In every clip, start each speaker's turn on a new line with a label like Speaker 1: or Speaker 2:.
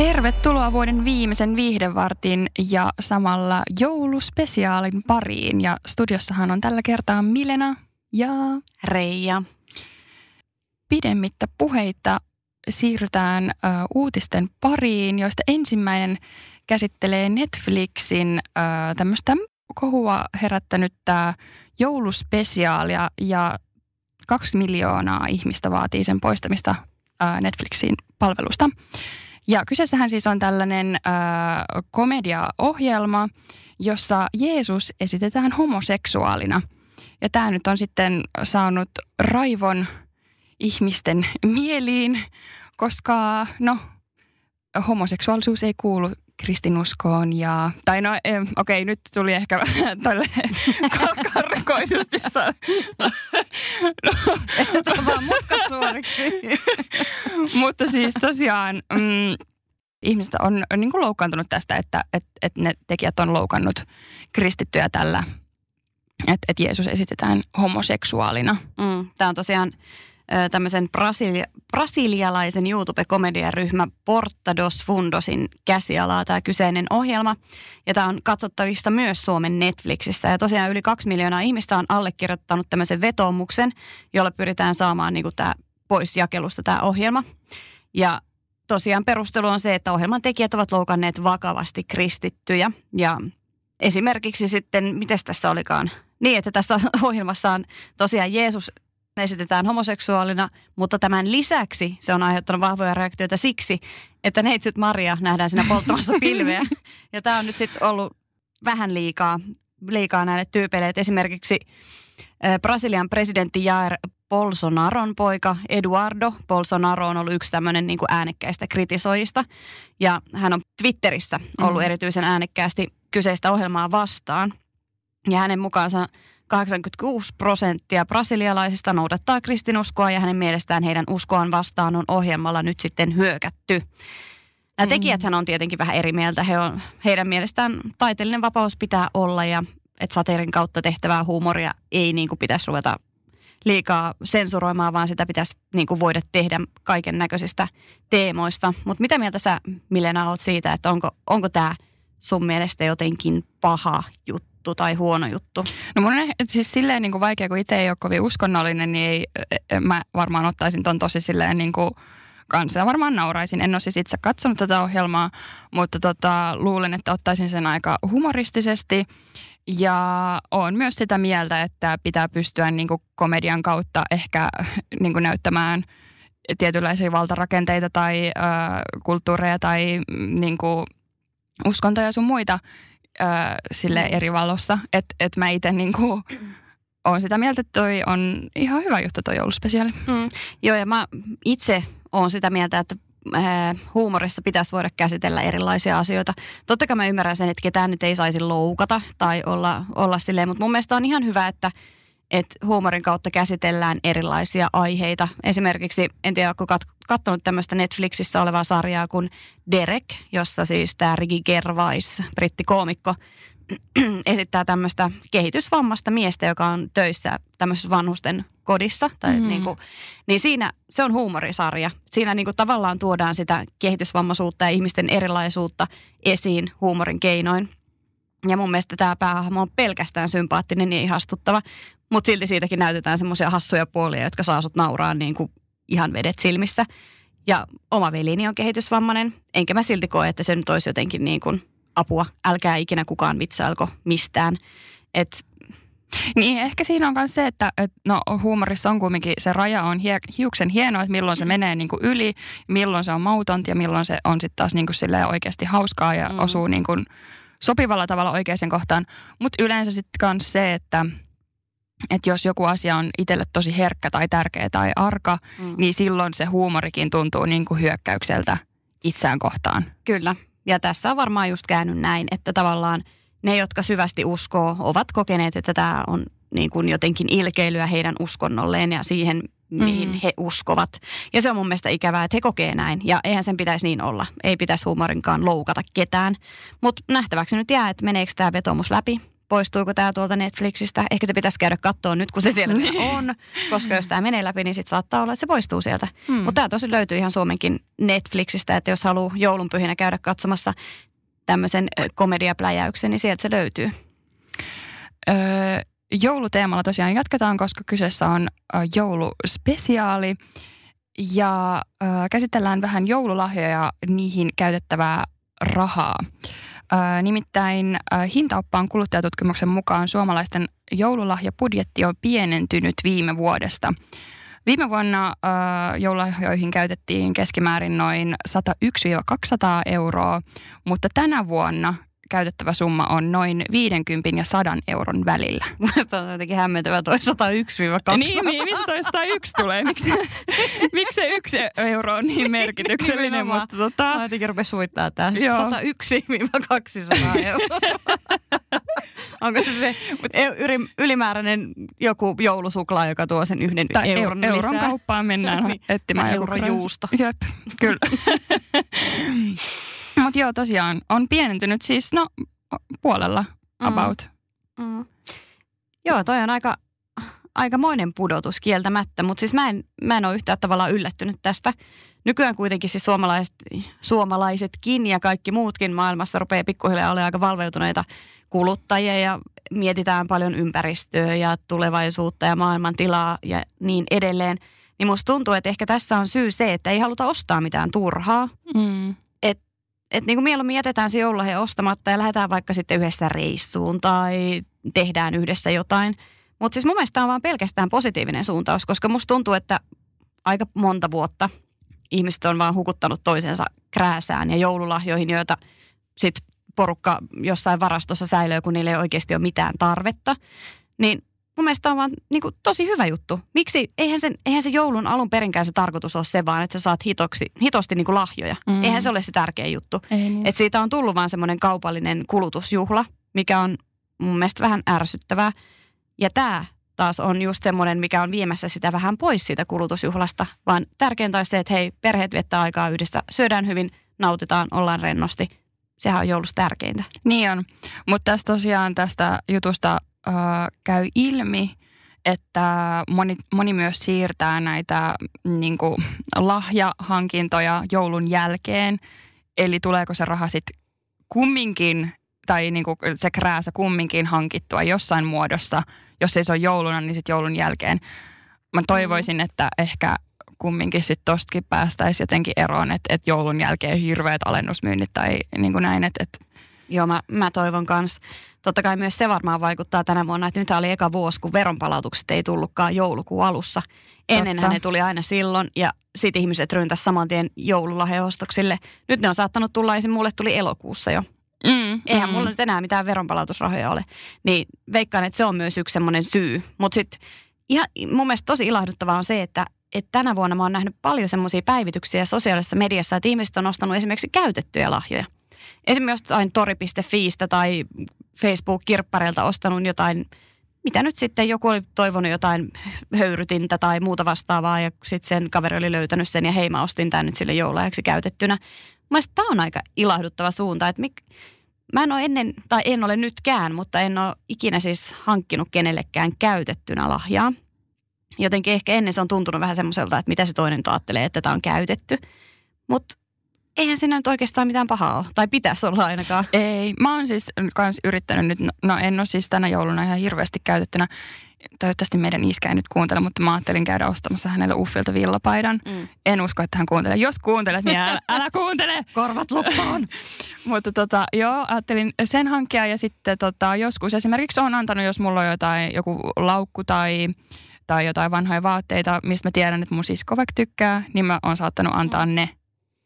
Speaker 1: Tervetuloa vuoden viimeisen viihdevartin ja samalla jouluspesiaalin pariin. Ja studiossahan on tällä kertaa Milena ja
Speaker 2: Reija.
Speaker 1: Pidemmittä puheita siirrytään ö, uutisten pariin, joista ensimmäinen käsittelee Netflixin ö, tämmöistä kohua herättänyttä jouluspesiaalia ja kaksi miljoonaa ihmistä vaatii sen poistamista ö, Netflixin palvelusta. Ja kyseessähän siis on tällainen ö, komediaohjelma, jossa Jeesus esitetään homoseksuaalina. Ja tämä nyt on sitten saanut raivon ihmisten mieliin, koska no, homoseksuaalisuus ei kuulu kristinuskoon ja, tai no okei, okay, nyt tuli ehkä tolle karkoidusti
Speaker 2: no. vaan mutkat suoriksi.
Speaker 1: Mutta siis tosiaan mm, ihmiset on, on niin kuin loukkaantunut tästä, että et, et ne tekijät on loukannut kristittyjä tällä, että et Jeesus esitetään homoseksuaalina.
Speaker 2: Mm, Tämä on tosiaan tämmöisen brasilia, brasilialaisen YouTube-komediaryhmä Porta dos Fundosin käsialaa tämä kyseinen ohjelma. Ja tämä on katsottavissa myös Suomen Netflixissä. Ja tosiaan yli kaksi miljoonaa ihmistä on allekirjoittanut tämmöisen vetoomuksen, jolla pyritään saamaan niin tämä pois jakelusta tämä ohjelma. Ja tosiaan perustelu on se, että ohjelman tekijät ovat loukanneet vakavasti kristittyjä. Ja esimerkiksi sitten, miten tässä olikaan? Niin, että tässä ohjelmassa on tosiaan Jeesus esitetään homoseksuaalina, mutta tämän lisäksi se on aiheuttanut vahvoja reaktioita siksi, että neitsyt Maria nähdään siinä polttamassa pilveä. Ja tämä on nyt sitten ollut vähän liikaa, liikaa näille tyypeille. Et esimerkiksi Brasilian presidentti Jair Bolsonaron poika Eduardo Bolsonaro on ollut yksi tämmöinen niin äänekkäistä kritisoijista. Ja hän on Twitterissä ollut mm. erityisen äänekkäästi kyseistä ohjelmaa vastaan. Ja hänen mukaansa 86 prosenttia brasilialaisista noudattaa kristinuskoa ja hänen mielestään heidän uskoaan vastaan on ohjelmalla nyt sitten hyökätty. Nämä mm. tekijäthän on tietenkin vähän eri mieltä. He on, heidän mielestään taiteellinen vapaus pitää olla ja että sateerin kautta tehtävää huumoria ei niin kuin pitäisi ruveta liikaa sensuroimaan, vaan sitä pitäisi niin kuin voida tehdä kaiken näköisistä teemoista. Mutta mitä mieltä sä, Milena, oot siitä, että onko, onko tämä sun mielestä jotenkin paha juttu? Juttu tai huono juttu?
Speaker 1: No mun on siis silleen niin kuin vaikea, kun itse ei ole kovin uskonnollinen, niin ei, e, e, mä varmaan ottaisin ton tosi silleen niin kuin kanssa ja varmaan nauraisin. En ole siis itse katsonut tätä ohjelmaa, mutta tota, luulen, että ottaisin sen aika humoristisesti. Ja on myös sitä mieltä, että pitää pystyä niin kuin komedian kautta ehkä niin kuin näyttämään tietynlaisia valtarakenteita tai ö, kulttuureja tai mm, niin kuin uskontoja sun muita äh, sille mm. eri valossa. Että et mä itse niinku olen sitä mieltä, että toi on ihan hyvä juttu toi jouluspesiaali. Mm.
Speaker 2: Joo ja mä itse olen sitä mieltä, että huumorissa pitäisi voida käsitellä erilaisia asioita. Totta kai mä ymmärrän sen, että ketään nyt ei saisi loukata tai olla, olla silleen, mutta mun mielestä on ihan hyvä, että – että huumorin kautta käsitellään erilaisia aiheita. Esimerkiksi, en tiedä, onko katsonut tämmöistä Netflixissä olevaa sarjaa kuin Derek, jossa siis tämä Ricky Gervais, brittikoomikko, esittää tämmöistä kehitysvammasta miestä, joka on töissä tämmöisessä vanhusten kodissa. Tai mm. niin, kuin, niin siinä se on huumorisarja. Siinä niin kuin tavallaan tuodaan sitä kehitysvammaisuutta ja ihmisten erilaisuutta esiin huumorin keinoin. Ja mun mielestä tämä päähahmo on pelkästään sympaattinen ja ihastuttava. Mutta silti siitäkin näytetään semmoisia hassuja puolia, jotka saa sut nauraa niin kuin ihan vedet silmissä. Ja oma velini on kehitysvammainen, enkä mä silti koe, että se nyt olisi jotenkin niin kuin apua. Älkää ikinä kukaan vitsailko mistään. Et
Speaker 1: niin, ehkä siinä on myös se, että, että no, huumorissa on kuitenkin se raja on hie, hiuksen hieno, että milloin se menee niin kuin yli, milloin se on mautonta ja milloin se on sitten taas niin kuin oikeasti hauskaa ja mm. osuu niin kuin sopivalla tavalla oikeaan kohtaan. Mutta yleensä sitten myös se, että – että jos joku asia on itselle tosi herkkä tai tärkeä tai arka, mm. niin silloin se huumorikin tuntuu niin kuin hyökkäykseltä itseään kohtaan.
Speaker 2: Kyllä. Ja tässä on varmaan just käynyt näin, että tavallaan ne, jotka syvästi uskoo, ovat kokeneet, että tämä on niin kuin jotenkin ilkeilyä heidän uskonnolleen ja siihen, mihin
Speaker 1: Mm.
Speaker 2: he uskovat. Ja se on mun mielestä ikävää, että he kokee näin. Ja eihän sen pitäisi niin olla. Ei pitäisi huumorinkaan loukata ketään. Mutta nähtäväksi nyt jää, että meneekö tämä vetomus läpi. Poistuuko tämä tuolta Netflixistä? Ehkä se pitäisi käydä katsoa nyt, kun se siellä vielä on. Koska jos tämä menee läpi, niin sitten saattaa olla, että se poistuu sieltä.
Speaker 1: Hmm.
Speaker 2: Mutta tämä tosi löytyy ihan Suomenkin Netflixistä, että jos haluaa joulunpyhinä käydä katsomassa tämmöisen komediapläjäyksen, niin sieltä se löytyy.
Speaker 1: Öö, jouluteemalla tosiaan jatketaan, koska kyseessä on jouluspesiaali. Ja ö, käsitellään vähän joululahjoja ja niihin käytettävää rahaa. Ö, nimittäin ö, hintaoppaan kuluttajatutkimuksen mukaan suomalaisten joululahjapudjetti on pienentynyt viime vuodesta. Viime vuonna ö, joululahjoihin käytettiin keskimäärin noin 101-200 euroa, mutta tänä vuonna käytettävä summa on noin 50 ja 100 euron välillä.
Speaker 2: Mielestäni on jotenkin hämmentävä toi 101-200.
Speaker 1: Niin, niin, mistä toi 101 tulee? Miksi, miksi se yksi euro on niin merkityksellinen?
Speaker 2: Nimenomaan.
Speaker 1: mutta tota,
Speaker 2: Mä jotenkin rupesi suvittaa tää
Speaker 1: Joo.
Speaker 2: 101-200 euroa. Onko se se e- yli- ylimääräinen joku joulusuklaa, joka tuo sen yhden
Speaker 1: tai
Speaker 2: euron,
Speaker 1: euron, euron
Speaker 2: lisää?
Speaker 1: kauppaan mennään
Speaker 2: Niin.
Speaker 1: etsimään
Speaker 2: Tai
Speaker 1: joku
Speaker 2: euron
Speaker 1: krö-
Speaker 2: juusto.
Speaker 1: Jep, kyllä. Mutta joo, tosiaan on pienentynyt siis no puolella
Speaker 2: Mm.
Speaker 1: about.
Speaker 2: Mm. Joo, toi on aika, aikamoinen pudotus kieltämättä, mutta siis mä en, mä en ole yhtään tavallaan yllättynyt tästä. Nykyään kuitenkin siis suomalaiset, suomalaisetkin ja kaikki muutkin maailmassa rupeaa pikkuhiljaa olemaan aika valveutuneita kuluttajia ja mietitään paljon ympäristöä ja tulevaisuutta ja maailman tilaa ja niin edelleen. Niin musta tuntuu, että ehkä tässä on syy se, että ei haluta ostaa mitään turhaa.
Speaker 1: Mm.
Speaker 2: Että niin kuin mieluummin jätetään se joululahja ostamatta ja lähdetään vaikka sitten yhdessä reissuun tai tehdään yhdessä jotain. Mutta siis mun mielestä tämä on vaan pelkästään positiivinen suuntaus, koska musta tuntuu, että aika monta vuotta ihmiset on vaan hukuttanut toisensa krääsään ja joululahjoihin, joita sitten porukka jossain varastossa säilöö, kun niille ei oikeasti ole mitään tarvetta. Niin mun mielestä on vaan niin kuin, tosi hyvä juttu. Miksi? Eihän, sen, eihän se joulun alun perinkään se tarkoitus ole se vaan, että sä saat hitoksi, hitosti niin kuin lahjoja.
Speaker 1: Mm.
Speaker 2: Eihän se ole se tärkeä juttu.
Speaker 1: Ei niin.
Speaker 2: Et siitä on tullut vaan semmoinen kaupallinen kulutusjuhla, mikä on mun mielestä vähän ärsyttävää. Ja tämä taas on just semmoinen, mikä on viemässä sitä vähän pois siitä kulutusjuhlasta. Vaan tärkeintä olisi se, että hei, perheet viettää aikaa yhdessä, syödään hyvin, nautitaan, ollaan rennosti. Sehän on joulusta tärkeintä.
Speaker 1: Niin on, mutta tästä tosiaan tästä jutusta äh, käy ilmi, että moni, moni myös siirtää näitä niin kuin, lahjahankintoja joulun jälkeen. Eli tuleeko se raha sitten kumminkin, tai niin kuin se krääsä kumminkin hankittua jossain muodossa, jos ei se ole jouluna, niin sitten joulun jälkeen. Mä toivoisin, että ehkä kumminkin sitten tostakin päästäisiin jotenkin eroon, että, että joulun jälkeen hirveät alennusmyynnit tai niin kuin näin, että, että
Speaker 2: Joo, mä, mä toivon kanssa. Totta kai myös se varmaan vaikuttaa tänä vuonna, että nyt oli eka vuosi, kun veronpalautukset ei tullutkaan joulukuun alussa. Ennenhän ne tuli aina silloin ja sitten ihmiset ryntäs saman tien joululahjaostoksille. Nyt ne on saattanut tulla, esim. mulle tuli elokuussa jo.
Speaker 1: Mm,
Speaker 2: Eihän
Speaker 1: mm.
Speaker 2: mulla nyt enää mitään veronpalautusrahoja ole. Niin veikkaan, että se on myös yksi semmoinen syy. Mutta sitten ihan mun mielestä tosi ilahduttavaa on se, että, että tänä vuonna mä oon nähnyt paljon semmoisia päivityksiä sosiaalisessa mediassa, että ihmiset on ostanut esimerkiksi käytettyjä lahjoja. Esimerkiksi jostain tori.fiistä tai Facebook-kirppareilta ostanut jotain, mitä nyt sitten joku oli toivonut jotain höyrytintä tai muuta vastaavaa ja sitten sen kaveri oli löytänyt sen ja hei mä ostin tämän nyt sille joululahjaksi käytettynä. Mielestäni tämä on aika ilahduttava suunta, että mik, mä en ole ennen, tai en ole nytkään, mutta en ole ikinä siis hankkinut kenellekään käytettynä lahjaa. Jotenkin ehkä ennen se on tuntunut vähän semmoiselta, että mitä se toinen ajattelee, että tämä on käytetty. Mutta eihän siinä nyt oikeastaan mitään pahaa ole, tai pitäisi olla ainakaan.
Speaker 1: Ei, mä oon siis kans yrittänyt nyt, no en ole siis tänä jouluna ihan hirveästi käytettynä. Toivottavasti meidän iskä ei nyt kuuntele, mutta mä ajattelin käydä ostamassa hänelle Uffilta villapaidan.
Speaker 2: Mm.
Speaker 1: En usko, että hän kuuntelee. Jos kuuntelet, niin älä, älä kuuntele.
Speaker 2: Korvat lupaan.
Speaker 1: Mutta tota, joo, ajattelin sen hankkia ja sitten tota, joskus esimerkiksi on antanut, jos mulla on jotain, joku laukku tai, tai jotain vanhoja vaatteita, mistä mä tiedän, että mun sisko vaikka tykkää, niin mä oon saattanut antaa ne.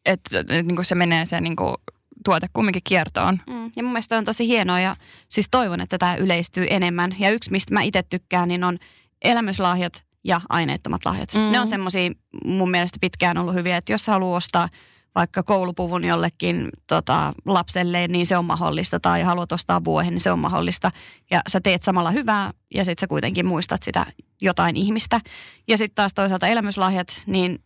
Speaker 1: Että et, niin se menee se niin kuin, tuote kumminkin kiertoon.
Speaker 2: Mm. Ja mun mielestä on tosi hienoa ja siis toivon, että tämä yleistyy enemmän. Ja yksi, mistä mä itse tykkään, niin on elämyslahjat ja aineettomat lahjat.
Speaker 1: Mm.
Speaker 2: Ne on semmoisia mun mielestä pitkään ollut hyviä, että jos haluaa ostaa vaikka koulupuvun jollekin tota, lapselle, niin se on mahdollista. Tai haluat ostaa vuohen, niin se on mahdollista. Ja sä teet samalla hyvää ja sitten sä kuitenkin muistat sitä jotain ihmistä. Ja sitten taas toisaalta elämyslahjat, niin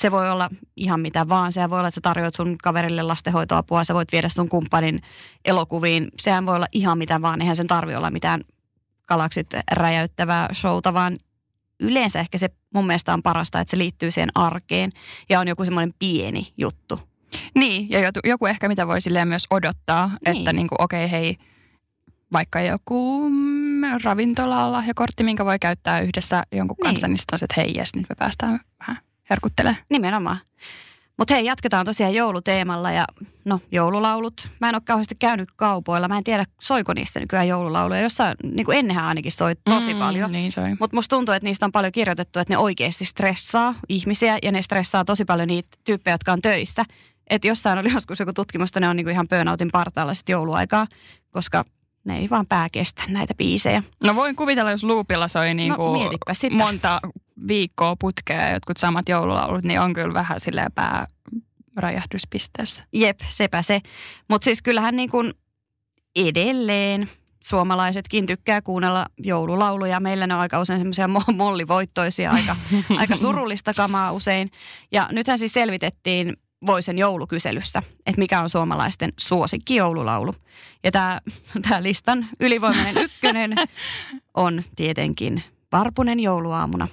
Speaker 2: se voi olla ihan mitä vaan. Se voi olla, että sä tarjoat sun kaverille lastenhoitoapua, sä voit viedä sun kumppanin elokuviin. Sehän voi olla ihan mitä vaan, eihän sen tarvi olla mitään galaksit räjäyttävää showta, vaan yleensä ehkä se mun mielestä on parasta, että se liittyy siihen arkeen ja on joku semmoinen pieni juttu.
Speaker 1: Niin, ja joku ehkä mitä voi silleen myös odottaa, niin. että niin kuin, okei okay, hei, vaikka joku ravintola kortti, minkä voi käyttää yhdessä jonkun niin. kanssa, niin sitten on se, että hei jes, nyt me päästään vähän herkuttelemaan.
Speaker 2: Nimenomaan. Mutta hei, jatketaan tosiaan jouluteemalla ja no joululaulut. Mä en ole kauheasti käynyt kaupoilla. Mä en tiedä, soiko niistä nykyään joululauluja. Jossain, niin kuin ennenhän ainakin soi tosi
Speaker 1: mm,
Speaker 2: paljon.
Speaker 1: Niin soi.
Speaker 2: Mutta musta tuntuu, että niistä on paljon kirjoitettu, että ne oikeasti stressaa ihmisiä ja ne stressaa tosi paljon niitä tyyppejä, jotka on töissä. Että jossain oli joskus joku tutkimus, että ne on niin kuin ihan burnoutin partaalla sitten jouluaikaa, koska ne ei vaan pää kestä näitä biisejä.
Speaker 1: No voin kuvitella, jos loopilla soi niin kuin no, monta viikkoa putkea jotkut samat joululaulut, niin on kyllä vähän silleen pää räjähdyspisteessä.
Speaker 2: Jep, sepä se. Mutta siis kyllähän niin kuin edelleen suomalaisetkin tykkää kuunnella joululauluja. Meillä ne on aika usein semmoisia mollivoittoisia, aika, aika surullista kamaa usein. Ja nythän siis selvitettiin Voisen joulukyselyssä, että mikä on suomalaisten suosikki joululaulu. Ja tämä, tämä listan ylivoimainen ykkönen on tietenkin Varpunen jouluaamuna.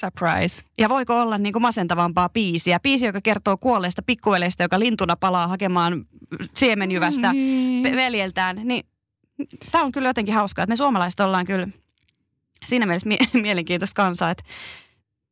Speaker 1: Surprise.
Speaker 2: Ja voiko olla niin kuin masentavampaa biisiä? Biisi, joka kertoo kuolleesta pikkuveleistä, joka lintuna palaa hakemaan siemenjyvästä niin. veljeltään. Niin, tämä on kyllä jotenkin hauskaa, että me suomalaiset ollaan kyllä siinä mielessä mie- mielenkiintoista kansaa, että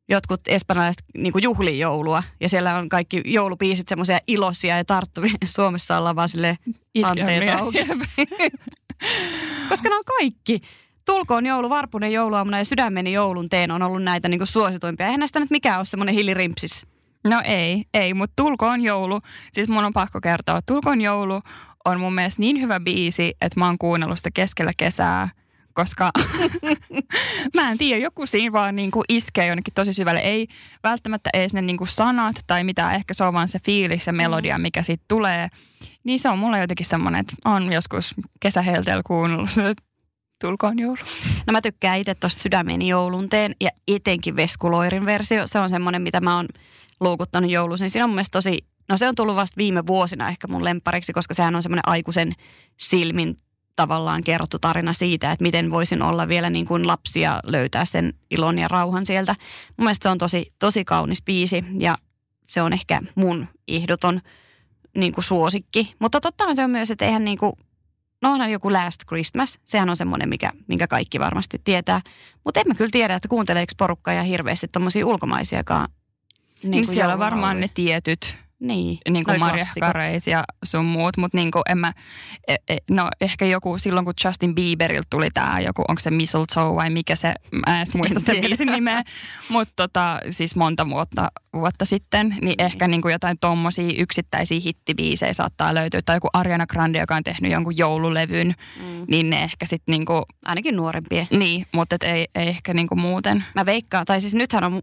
Speaker 2: jotkut espanjalaiset niin juhlii joulua ja siellä on kaikki joulupiisit semmoisia iloisia ja tarttuvia. Suomessa ollaan vaan sille anteet auki. Koska ne on kaikki. Tulkoon joulu, varpunen jouluaamuna ja sydämeni joulun teen on ollut näitä niin suosituimpia. Eihän näistä nyt mikään ole semmoinen hillirimpsis.
Speaker 1: No ei, ei, mutta Tulkoon joulu, siis mun on pakko kertoa, Tulkoon joulu on mun mielestä niin hyvä biisi, että mä oon kuunnellut sitä keskellä kesää – koska mä en tiedä, joku siinä vaan niin kuin iskee jonnekin tosi syvälle. Ei välttämättä edes ne niin kuin sanat tai mitä, ehkä se on vaan se fiilis ja melodia, mm. mikä siitä tulee. Niin se on mulle jotenkin semmoinen, että on joskus kesähelteellä kuunnellut että tulkoon joulu.
Speaker 2: No mä tykkään itse tuosta sydämeni joulunteen ja etenkin Veskuloirin versio. Se on semmoinen, mitä mä oon luukuttanut jouluisin. Siinä on mun tosi, no se on tullut vasta viime vuosina ehkä mun lempariksi, koska sehän on semmoinen aikuisen silmin tavallaan kerrottu tarina siitä, että miten voisin olla vielä niin kuin lapsia löytää sen ilon ja rauhan sieltä. Mun mielestä se on tosi, tosi kaunis biisi ja se on ehkä mun ehdoton niin kuin suosikki. Mutta tottahan se on myös, että eihän niin kuin, no onhan joku Last Christmas, sehän on semmoinen, mikä, minkä kaikki varmasti tietää. Mutta en mä kyllä tiedä, että kuunteleeko porukka ja hirveästi tuommoisia ulkomaisiakaan.
Speaker 1: Niin, niin siellä on varmaan ne tietyt
Speaker 2: niin,
Speaker 1: niin kuin Marja Kareit ja sun muut, mutta niin kuin en mä, e, e, no ehkä joku silloin kun Justin Bieberiltä tuli tämä joku, onko se Mistletoe vai mikä se, mä en edes muista sen biisin nimeä, mutta tota, siis monta vuotta, vuotta sitten, niin mm. ehkä niin kuin jotain tommosia yksittäisiä hittibiisejä saattaa löytyä, tai joku Ariana Grande, joka on tehnyt jonkun joululevyn, mm. niin ne ehkä sitten niin kuin,
Speaker 2: Ainakin nuorempia.
Speaker 1: Niin, mutta et ei, ei ehkä niin kuin muuten.
Speaker 2: Mä veikkaan, tai siis nythän on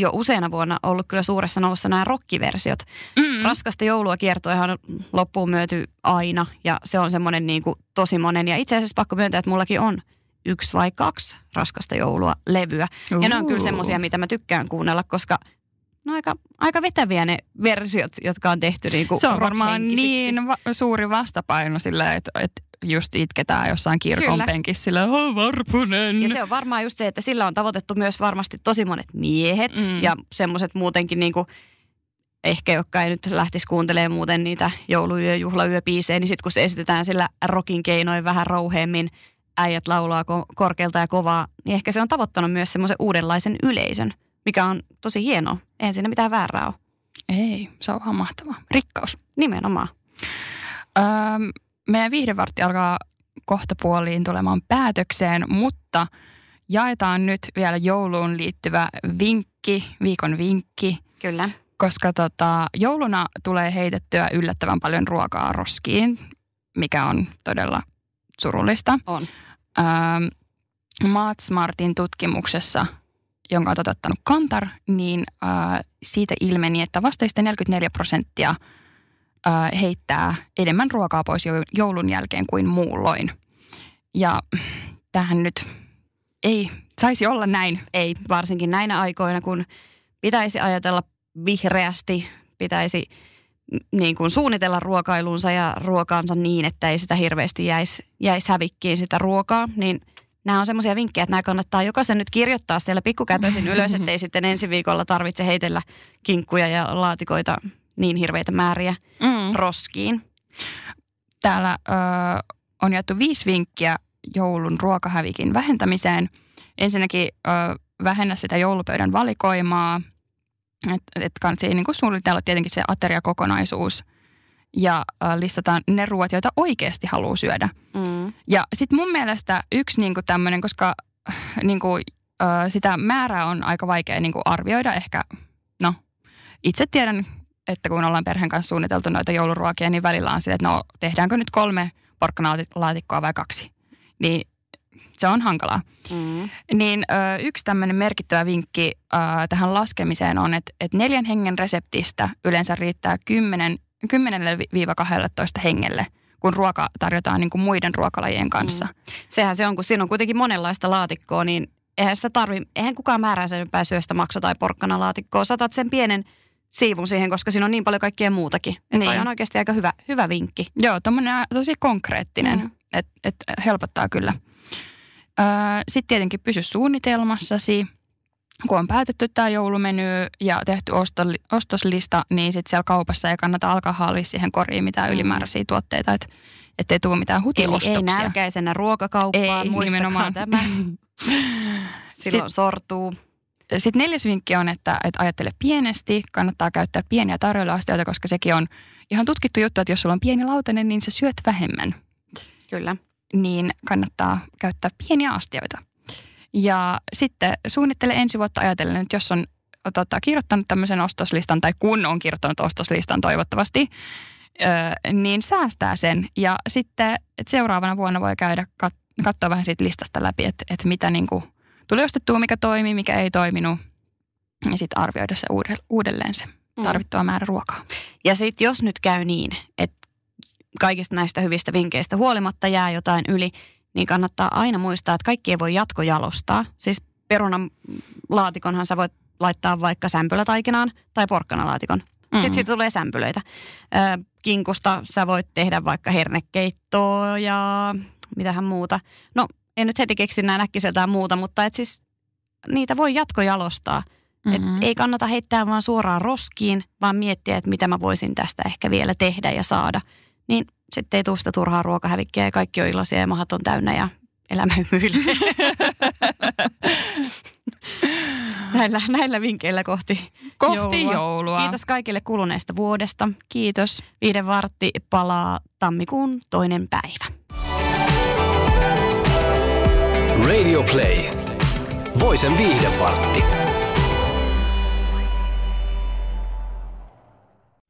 Speaker 2: jo useana vuonna ollut kyllä suuressa noussa nämä rockiversiot. Mm. Raskasta joulua kiertoihan on loppuun myöty aina ja se on semmoinen niin kuin tosi monen. Ja itse asiassa pakko myöntää, että mullakin on yksi vai kaksi raskasta joulua levyä. Uh. Ja ne on kyllä semmoisia, mitä mä tykkään kuunnella, koska no aika, aika vetäviä ne versiot, jotka on tehty niin kuin
Speaker 1: Se on varmaan niin va- suuri vastapaino sille, että, että just itketään jossain kirkon penkissä sillä, oh, varpunen.
Speaker 2: Ja se on varmaan just se, että sillä on tavoitettu myös varmasti tosi monet miehet mm. ja semmoiset muutenkin niin kuin, ehkä jotka ei nyt lähtisi kuuntelemaan muuten niitä jouluyö- juhlayöpiisejä, niin sitten kun se esitetään sillä rokin keinoin vähän rouheemmin, äijät laulaa ko- korkealta ja kovaa, niin ehkä se on tavoittanut myös semmoisen uudenlaisen yleisön, mikä on tosi hienoa. Eihän siinä mitään väärää ole.
Speaker 1: Ei, se on ihan mahtavaa. Rikkaus.
Speaker 2: Nimenomaan.
Speaker 1: Öö, meidän viihdevartti alkaa kohta puoliin tulemaan päätökseen, mutta jaetaan nyt vielä jouluun liittyvä vinkki, viikon vinkki.
Speaker 2: Kyllä.
Speaker 1: Koska tota, jouluna tulee heitettyä yllättävän paljon ruokaa roskiin, mikä on todella surullista.
Speaker 2: On.
Speaker 1: Öö, Maat Smartin tutkimuksessa, jonka on toteuttanut Kantar, niin öö, siitä ilmeni, että vasta 44 prosenttia äh, heittää enemmän ruokaa pois joulun jälkeen kuin muulloin. Ja tähän nyt ei saisi olla näin.
Speaker 2: Ei, varsinkin näinä aikoina, kun pitäisi ajatella vihreästi, pitäisi niin kuin suunnitella ruokailunsa ja ruokaansa niin, että ei sitä hirveästi jäisi, jäisi hävikkiin sitä ruokaa, niin nämä on semmoisia vinkkejä, että nämä kannattaa jokaisen nyt kirjoittaa siellä pikkukätöisin ylös, ettei sitten ensi viikolla tarvitse heitellä kinkkuja ja laatikoita niin hirveitä määriä mm. roskiin.
Speaker 1: Täällä ö, on jaettu viisi vinkkiä joulun ruokahävikin vähentämiseen. Ensinnäkin ö, vähennä sitä joulupöydän valikoimaa – että et kannattaa niin kuin suunnitella tietenkin se ateriakokonaisuus ja äh, listataan ne ruoat, joita oikeasti haluaa syödä. Mm. Ja sitten mun mielestä yksi niin kuin tämmöinen, koska äh, niin kuin, äh, sitä määrää on aika vaikea niin kuin arvioida ehkä, no itse tiedän, että kun ollaan perheen kanssa suunniteltu noita jouluruokia, niin välillä on sille, että no tehdäänkö nyt kolme porkkanalaatikkoa vai kaksi. Niin se on hankalaa. Mm. Niin ö, yksi tämmöinen merkittävä vinkki ö, tähän laskemiseen on, että, että neljän hengen reseptistä yleensä riittää 10, 10-12 hengelle kun ruoka tarjotaan niin kuin muiden ruokalajien kanssa. Mm.
Speaker 2: Sehän se on, kun siinä on kuitenkin monenlaista laatikkoa, niin eihän sitä tarvi, eihän kukaan määräisempää syö sitä maksa- tai porkkana laatikkoa. Saatat sen pienen siivun siihen, koska siinä on niin paljon kaikkea muutakin. Niin. Toi on oikeasti aika hyvä, hyvä vinkki.
Speaker 1: Joo, tosi konkreettinen, mm. että et helpottaa kyllä. Sitten tietenkin pysy suunnitelmassasi. Kun on päätetty tämä joulumeny ja tehty ostoslista, niin sitten siellä kaupassa ei kannata alkaa haalia siihen koriin mitään mm. ylimääräisiä tuotteita, että ettei tule mitään hutiostoksia.
Speaker 2: Eli ei nälkäisenä ruokakauppaan, ei, muistakaa tämä. Silloin Sit, sortuu.
Speaker 1: Sitten neljäs vinkki on, että, että ajattele pienesti. Kannattaa käyttää pieniä tarjoiluastioita, koska sekin on ihan tutkittu juttu, että jos sulla on pieni lautanen, niin sä syöt vähemmän.
Speaker 2: Kyllä
Speaker 1: niin kannattaa käyttää pieniä astioita. Ja sitten suunnittele ensi vuotta ajatellen, että jos on tota, kirjoittanut tämmöisen ostoslistan, tai kun on kirjoittanut ostoslistan toivottavasti, ö, niin säästää sen. Ja sitten että seuraavana vuonna voi käydä kat- katsoa vähän siitä listasta läpi, että, että mitä niin kuin tuli ostettua, mikä toimii, mikä ei toiminut. Ja sitten arvioida se uudelleen se mm. tarvittava määrä ruokaa.
Speaker 2: Ja sitten jos nyt käy niin, että kaikista näistä hyvistä vinkkeistä huolimatta jää jotain yli, niin kannattaa aina muistaa, että kaikki ei voi jatkojalostaa. Siis perunan laatikonhan sä voit laittaa vaikka sämpylätaikinaan tai porkkanalaatikon. Mm-hmm. Sitten siitä tulee sämpylöitä. kinkusta sä voit tehdä vaikka hernekeittoa ja mitähän muuta. No, en nyt heti keksi näin äkkiseltään muuta, mutta et siis niitä voi jatkojalostaa. Mm-hmm. Et ei kannata heittää vaan suoraan roskiin, vaan miettiä, että mitä mä voisin tästä ehkä vielä tehdä ja saada – niin sitten ei tule sitä turhaa ruokahävikkiä ja kaikki on iloisia ja mahat on täynnä ja elämä hymyilee. näillä, näillä vinkkeillä kohti,
Speaker 1: kohti joulua. joulua.
Speaker 2: Kiitos kaikille kuluneesta vuodesta.
Speaker 1: Kiitos.
Speaker 2: Viiden vartti palaa tammikuun toinen päivä.
Speaker 3: Radio Play. Voisen viihdevartti.